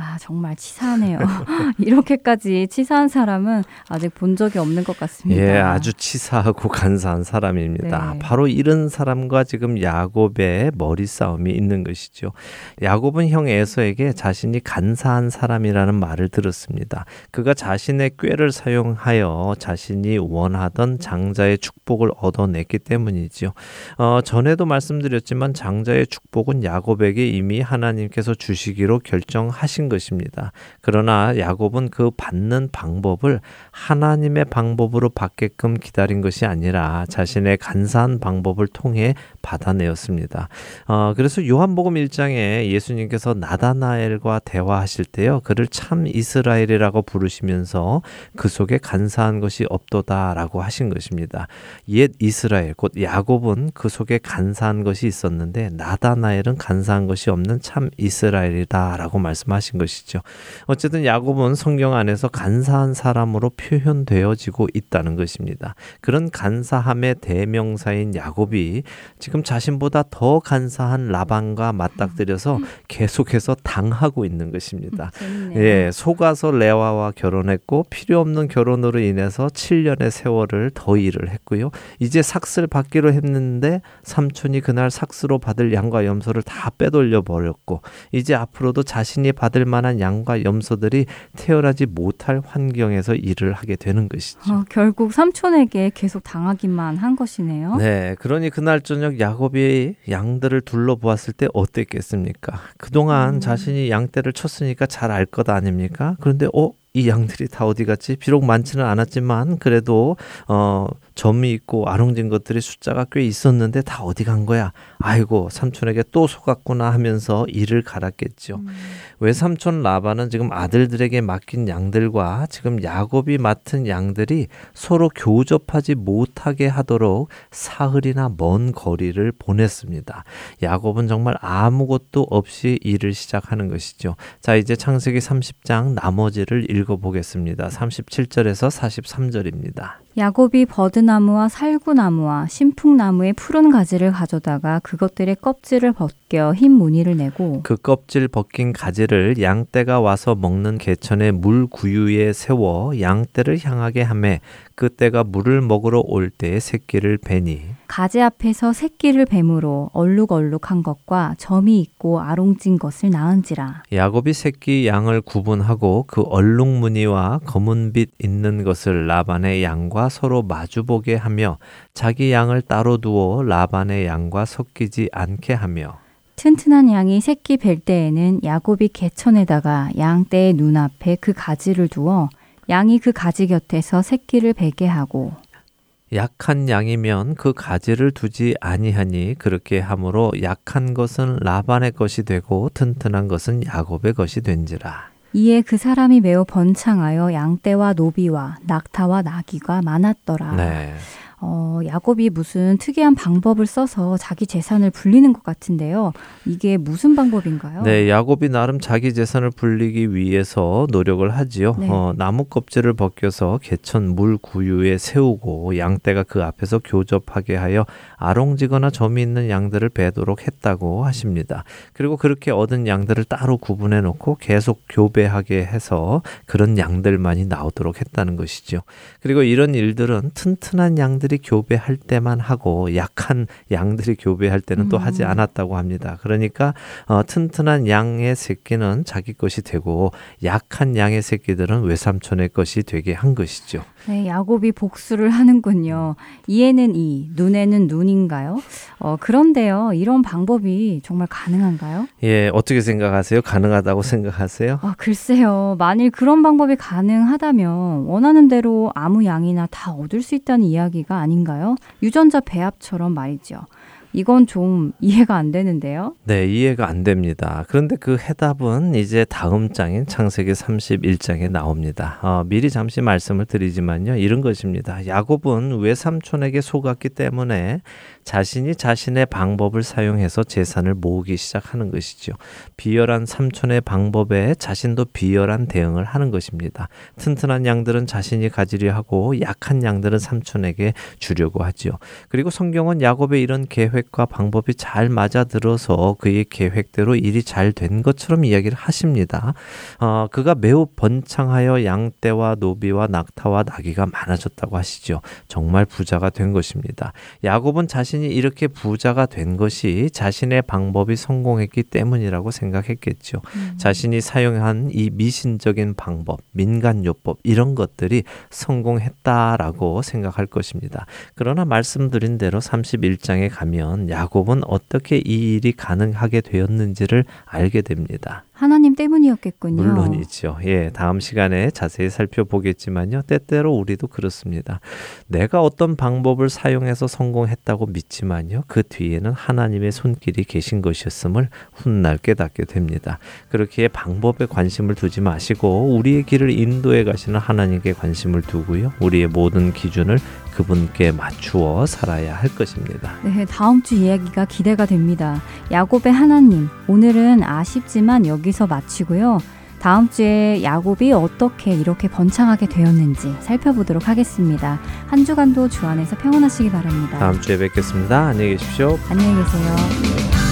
아, 정말 치사하네요. *laughs* 이렇게까지 치사한 사람은 아직 본 적이 없는 것 같습니다. 예, 아주 치사하고 간사한 사람입니다. 네. 바로 이런 사람과 지금 야곱의 머리 싸움이 있는 것이죠. 야곱은 형 에서에게 자신이 간사한 사람이라는 말을 들었습니다. 그가 자신의 꾀를 사용하여 자신이 원하던 장자의 축복을 얻어냈기 때문이지요. 어, 전에도 말씀드렸지만 장자의 축복은 야곱에게 이미 하나님께서 주시기로 결정하신 것입니다. 그러나 야곱은 그 받는 방법을 하나님의 방법으로 받게끔 기다린 것이 아니라 자신의 간사한 방법을 통해 받아내었습니다. 어, 그래서 요한복음 1장에 예수님께서 나다나엘과 대화하실 때요. 그를 참 이스라엘이라고 부르시면서 그 속에 간사한 것이 없도다라고 하신 것입니다. 옛 이스라엘 곧 야곱은 그 속에 간사한 것이 있었는데 나다나엘은 간사한 것이 없는 참 이스라엘이다라고 말씀하 신 것이죠. 어쨌든 야곱은 성경 안에서 간사한 사람으로 표현되어지고 있다는 것입니다. 그런 간사함의 대명사인 야곱이 지금 자신보다 더 간사한 라반과 맞닥뜨려서 계속해서 당하고 있는 것입니다. 음, 예, 속아서 레와와 결혼했고 필요 없는 결혼으로 인해서 7년의 세월을 더 일을 했고요. 이제 삭슬 받기로 했는데 삼촌이 그날 삭스로 받을 양과 염소를 다 빼돌려 버렸고 이제 앞으로도 자신이 받을 만한 양과 염소들이 태어나지 못할 환경에서 일을 하게 되는 것이죠. 어, 결국 삼촌에게 계속 당하기만 한 것이네요. 네, 그러니 그날 저녁 야곱이 양들을 둘러보았을 때 어땠겠습니까? 그동안 음. 자신이 양떼를 쳤으니까 잘 알 것 아닙니까? 그런데 어? 이 양들이 다 어디 갔지? 비록 많지는 않았지만 그래도 어 점이 있고 아롱진 것들이 숫자가 꽤 있었는데 다 어디 간 거야? 아이고 삼촌에게 또 속았구나 하면서 이를 갈았겠죠. 음. 외삼촌 라반은 지금 아들들에게 맡긴 양들과 지금 야곱이 맡은 양들이 서로 교접하지 못하게 하도록 사흘이나 먼 거리를 보냈습니다. 야곱은 정말 아무것도 없이 일을 시작하는 것이죠. 자 이제 창세기 30장 나머지를 읽어보겠습니다. 37절에서 43절입니다. 야곱이 버드나무와 살구나무와 신풍나무의 푸른 가지를 가져다가 그것들의 껍질을 벗겨 흰 무늬를 내고 그 껍질 벗긴 가지를 양떼가 와서 먹는 개천의 물 구유에 세워 양떼를 향하게 하매 그때가 물을 먹으러 올 때에 새끼를 베니 가지 앞에서 새끼를 뱀으로 얼룩얼룩한 것과 점이 있고 아롱진 것을 낳은지라. 야곱이 새끼 양을 구분하고 그 얼룩 무늬와 검은빛 있는 것을 라반의 양과 서로 마주보게 하며 자기 양을 따로 두어 라반의 양과 섞이지 않게 하며 튼튼한 양이 새끼 뵐 때에는 야곱이 개천에다가 양떼의 눈앞에 그 가지를 두어 양이 그 가지 곁에서 새끼를 베게 하고 약한 양이면 그 가지를 두지 아니하니 그렇게 함으로 약한 것은 라반의 것이 되고 튼튼한 것은 야곱의 것이 된지라. 이에 그 사람이 매우 번창하여 양떼와 노비와 낙타와 나귀가 많았더라. 네. 어, 야곱이 무슨 특이한 방법을 써서 자기 재산을 불리는 것 같은데요. 이게 무슨 방법인가요? 네, 야곱이 나름 자기 재산을 불리기 위해서 노력을 하지요. 네. 어, 나무 껍질을 벗겨서 개천 물 구유에 세우고 양떼가 그 앞에서 교접하게 하여 아롱지거나 점이 있는 양들을 베도록 했다고 하십니다. 그리고 그렇게 얻은 양들을 따로 구분해 놓고 계속 교배하게 해서 그런 양들만이 나오도록 했다는 것이죠. 그리고 이런 일들은 튼튼한 양들 이 양들이 교배할 때만 하고 약한 양들이 교배할 때는 또 하지 음. 않았다고 합니다. 그러니까 어, 튼튼한 양의 새끼는 자기 것이 되고 약한 양의 새끼들은 외삼촌의 것이 되게 한 것이죠. 네, 야곱이 복수를 하는군요. 이에는 이, 눈에는 눈인가요? 어, 그런데요, 이런 방법이 정말 가능한가요? 예, 어떻게 생각하세요? 가능하다고 생각하세요? 아, 글쎄요. 만일 그런 방법이 가능하다면 원하는 대로 아무 양이나 다 얻을 수 있다는 이야기가 아닌가요? 유전자 배합처럼 말이죠. 이건 좀 이해가 안 되는데요. 네, 이해가 안 됩니다. 그런데 그 해답은 이제 다음 장인 창세기 31장에 나옵니다. 어, 미리 잠시 말씀을 드리지만요. 이런 것입니다. 야곱은 외삼촌에게 속았기 때문에 자신이 자신의 방법을 사용해서 재산을 모으기 시작하는 것이죠. 비열한 삼촌의 방법에 자신도 비열한 대응을 하는 것입니다. 튼튼한 양들은 자신이 가지려 하고 약한 양들은 삼촌에게 주려고 하지요. 그리고 성경은 야곱의 이런 계획 과 방법이 잘 맞아들어서 그의 계획대로 일이 잘 된 것처럼 이야기를 하십니다. 어, 그가 매우 번창하여 양떼와 노비와 낙타와 나귀가 많아졌다고 하시죠. 정말 부자가 된 것입니다. 야곱은 자신 자신이 이렇게 부자가 된 것이 자신의 방법이 성공했기 때문이라고 생각했겠죠. 음. 자신이 사용한 이 미신적인 방법, 민간요법 이런 것들이 성공했다라고 생각할 것입니다. 그러나 말씀드린 대로 31장에 가면 야곱은 어떻게 이 일이 가능하게 되었는지를 알게 됩니다. 하나님 때문이었겠군요. 물론이죠. 예, 다음 시간에 자세히 살펴보겠지만요. 때때로 우리도 그렇습니다. 내가 어떤 방법을 사용해서 성공했다고 믿지만요. 그 뒤에는 하나님의 손길이 계신 것이었음을 훗날 깨닫게 됩니다. 그렇게 방법에 관심을 두지 마시고 우리의 길을 인도해 가시는 하나님께 관심을 두고요. 우리의 모든 기준을 그분께 맞추어 살아야 할 것입니다. 네, 다음 주 이야기가 기대가 됩니다. 야곱의 하나님, 오늘은 아쉽지만 여기 서 마치고요. 다음 주에 야곱이 어떻게 이렇게 번창하게 되었는지 살펴보도록 하겠습니다. 한 주간도 주 안에서 평안하시기 바랍니다. 다음 주에 뵙겠습니다. 안녕히 계십시오. 안녕히 계세요.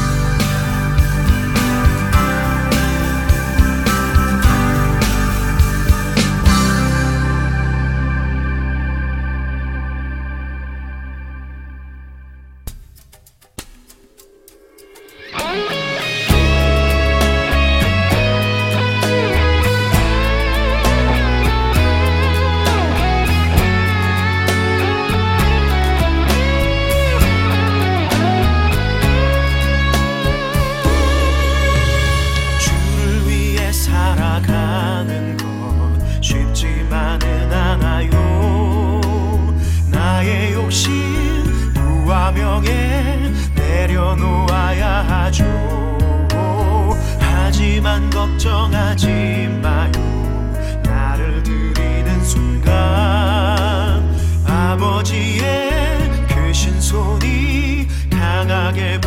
하지만 걱정하지 마요. 나를 들이는 순간 아버지의 그 크신 손이 강하게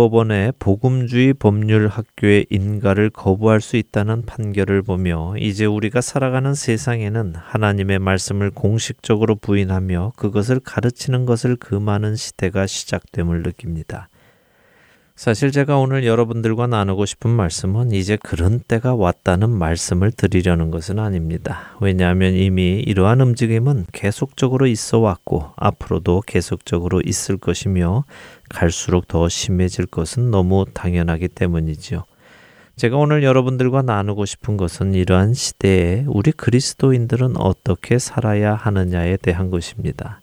대법원의 복음주의 법률 학교의 인가를 거부할 수 있다는 판결을 보며 이제 우리가 살아가는 세상에는 하나님의 말씀을 공식적으로 부인하며 그것을 가르치는 것을 금하는 시대가 시작됨을 느낍니다. 사실 제가 오늘 여러분들과 나누고 싶은 말씀은 이제 그런 때가 왔다는 말씀을 드리려는 것은 아닙니다. 왜냐하면 이미 이러한 움직임은 계속적으로 있어 왔고 앞으로도 계속적으로 있을 것이며 갈수록 더 심해질 것은 너무 당연하기 때문이지요. 제가 오늘 여러분들과 나누고 싶은 것은 이러한 시대에 우리 그리스도인들은 어떻게 살아야 하느냐에 대한 것입니다.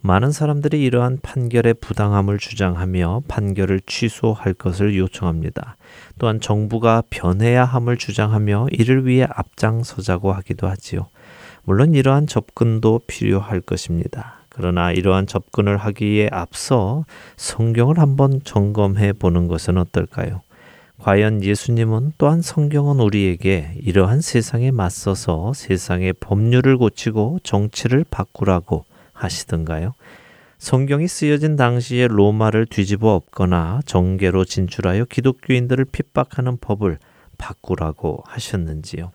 많은 사람들이 이러한 판결의 부당함을 주장하며 판결을 취소할 것을 요청합니다. 또한 정부가 변해야 함을 주장하며 이를 위해 앞장서자고 하기도 하지요. 물론 이러한 접근도 필요할 것입니다. 그러나 이러한 접근을 하기에 앞서 성경을 한번 점검해 보는 것은 어떨까요? 과연 예수님은 또한 성경은 우리에게 이러한 세상에 맞서서 세상의 법률을 고치고 정치를 바꾸라고 하시던가요? 성경이 쓰여진 당시에 로마를 뒤집어 엎거나 정계로 진출하여 기독교인들을 핍박하는 법을 바꾸라고 하셨는지요?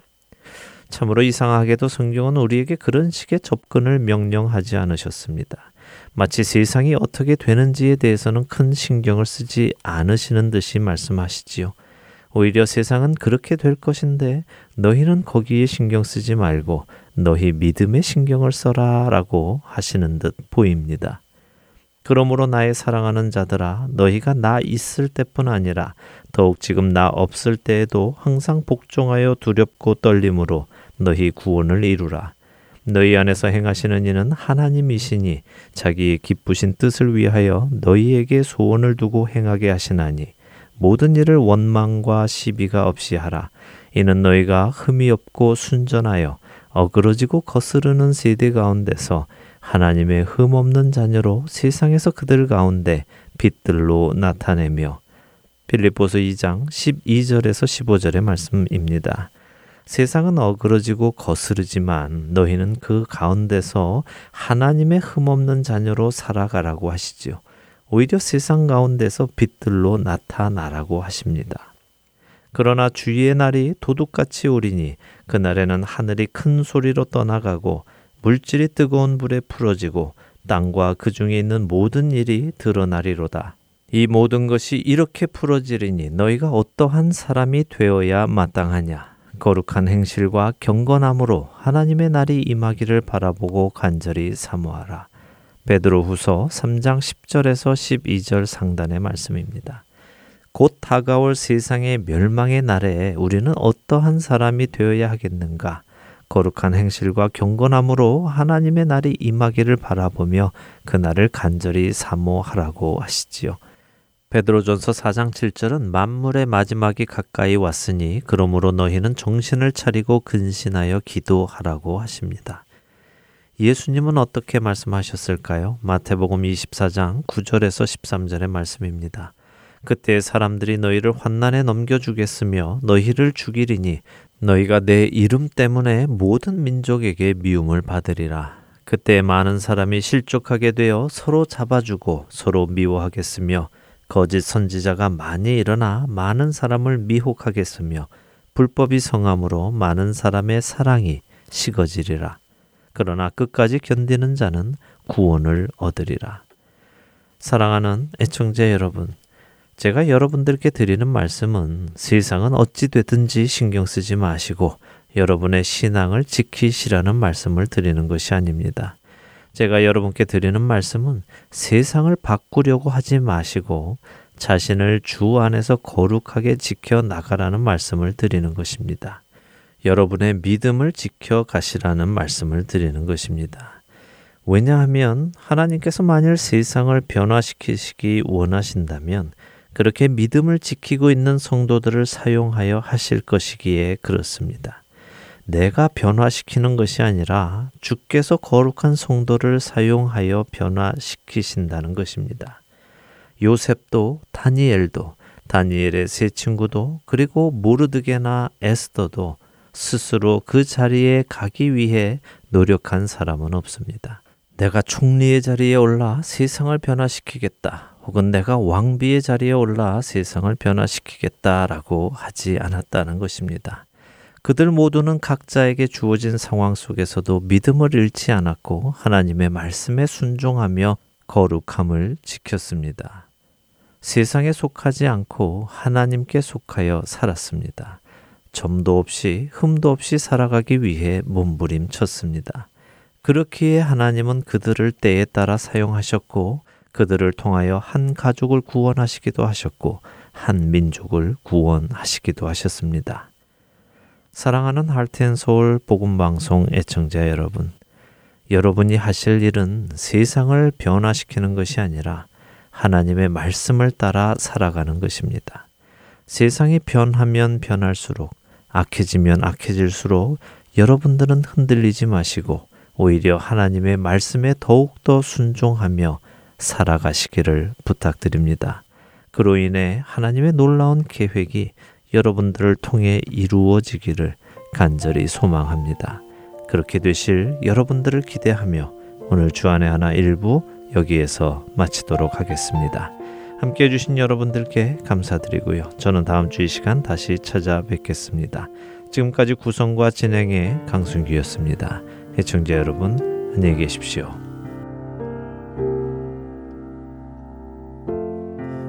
참으로 이상하게도 성경은 우리에게 그런 식의 접근을 명령하지 않으셨습니다. 마치 세상이 어떻게 되는지에 대해서는 큰 신경을 쓰지 않으시는 듯이 말씀하시지요. 오히려 세상은 그렇게 될 것인데 너희는 거기에 신경 쓰지 말고 너희 믿음에 신경을 써라 라고 하시는 듯 보입니다. 그러므로 나의 사랑하는 자들아 너희가 나 있을 때뿐 아니라 더욱 지금 나 없을 때에도 항상 복종하여 두렵고 떨림으로 너희 구원을 이루라. 너희 안에서 행하시는 이는 하나님이시니 자기의 기쁘신 뜻을 위하여 너희에게 소원을 두고 행하게 하시나니 모든 일을 원망과 시비가 없이 하라. 이는 너희가 흠이 없고 순전하여 어그러지고 거스르는 세대 가운데서 하나님의 흠 없는 자녀로 세상에서 그들 가운데 빛들로 나타내며 필립보서 2장 12절에서 15절의 말씀입니다. 세상은 어그러지고 거스르지만 너희는 그 가운데서 하나님의 흠없는 자녀로 살아가라고 하시지요. 오히려 세상 가운데서 빛들로 나타나라고 하십니다. 그러나 주의 날이 도둑같이 오리니 그날에는 하늘이 큰 소리로 떠나가고 물질이 뜨거운 불에 풀어지고 땅과 그 중에 있는 모든 일이 드러나리로다. 이 모든 것이 이렇게 풀어지리니 너희가 어떠한 사람이 되어야 마땅하냐. 거룩한 행실과 경건함으로 하나님의 날이 임하기를 바라보고 간절히 사모하라. 베드로후서 3장 10절에서 12절 상단의 말씀입니다. 곧 다가올 세상의 멸망의 날에 우리는 어떠한 사람이 되어야 하겠는가? 거룩한 행실과 경건함으로 하나님의 날이 임하기를 바라보며 그 날을 간절히 사모하라고 하시지요. 베드로전서 4장 7절은 만물의 마지막이 가까이 왔으니 그러므로 너희는 정신을 차리고 근신하여 기도하라고 하십니다. 예수님은 어떻게 말씀하셨을까요? 마태복음 24장 9절에서 13절의 말씀입니다. 그때 사람들이 너희를 환난에 넘겨주겠으며 너희를 죽이리니 너희가 내 이름 때문에 모든 민족에게 미움을 받으리라. 그때 많은 사람이 실족하게 되어 서로 잡아주고 서로 미워하겠으며 거짓 선지자가 많이 일어나 많은 사람을 미혹하겠으며 불법이 성함으로 많은 사람의 사랑이 식어지리라. 그러나 끝까지 견디는 자는 구원을 얻으리라. 사랑하는 애청자 여러분, 제가 여러분들께 드리는 말씀은 세상은 어찌 되든지 신경 쓰지 마시고 여러분의 신앙을 지키시라는 말씀을 드리는 것이 아닙니다. 제가 여러분께 드리는 말씀은 세상을 바꾸려고 하지 마시고 자신을 주 안에서 거룩하게 지켜 나가라는 말씀을 드리는 것입니다. 여러분의 믿음을 지켜 가시라는 말씀을 드리는 것입니다. 왜냐하면 하나님께서 만일 세상을 변화시키시기 원하신다면 그렇게 믿음을 지키고 있는 성도들을 사용하여 하실 것이기에 그렇습니다. 내가 변화시키는 것이 아니라 주께서 거룩한 성도를 사용하여 변화시키신다는 것입니다. 요셉도 다니엘도 다니엘의 세 친구도 그리고 모르드게나 에스더도 스스로 그 자리에 가기 위해 노력한 사람은 없습니다. 내가 총리의 자리에 올라 세상을 변화시키겠다. 혹은 내가 왕비의 자리에 올라 세상을 변화시키겠다라고 하지 않았다는 것입니다. 그들 모두는 각자에게 주어진 상황 속에서도 믿음을 잃지 않았고 하나님의 말씀에 순종하며 거룩함을 지켰습니다. 세상에 속하지 않고 하나님께 속하여 살았습니다. 점도 없이 흠도 없이 살아가기 위해 몸부림쳤습니다. 그렇기에 하나님은 그들을 때에 따라 사용하셨고 그들을 통하여 한 가족을 구원하시기도 하셨고 한 민족을 구원하시기도 하셨습니다. 사랑하는 할텐 서울 복음 방송 애청자 여러분, 여러분이 하실 일은 세상을 변화시키는 것이 아니라 하나님의 말씀을 따라 살아가는 것입니다. 세상이 변하면 변할수록 악해지면 악해질수록 여러분들은 흔들리지 마시고 오히려 하나님의 말씀에 더욱더 순종하며 살아가시기를 부탁드립니다. 그로 인해 하나님의 놀라운 계획이 여러분들을 통해 이루어지기를 간절히 소망합니다. 그렇게 되실 여러분들을 기대하며 오늘 주안의 하나 일부 여기에서 마치도록 하겠습니다. 함께 해주신 여러분들께 감사드리고요. 저는 다음 주 이 시간 다시 찾아뵙겠습니다. 지금까지 구성과 진행의 강순기였습니다. 해청자 여러분, 안녕히 계십시오.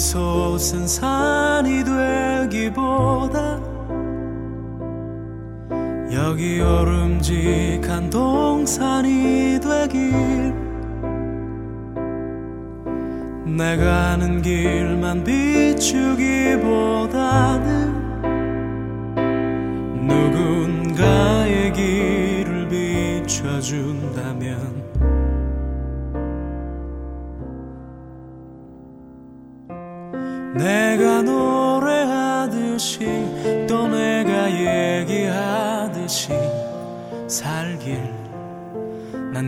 솟은 산이 되기보다 여기 오름직한 동산이 되길 내가 아는 길만 비추기보다는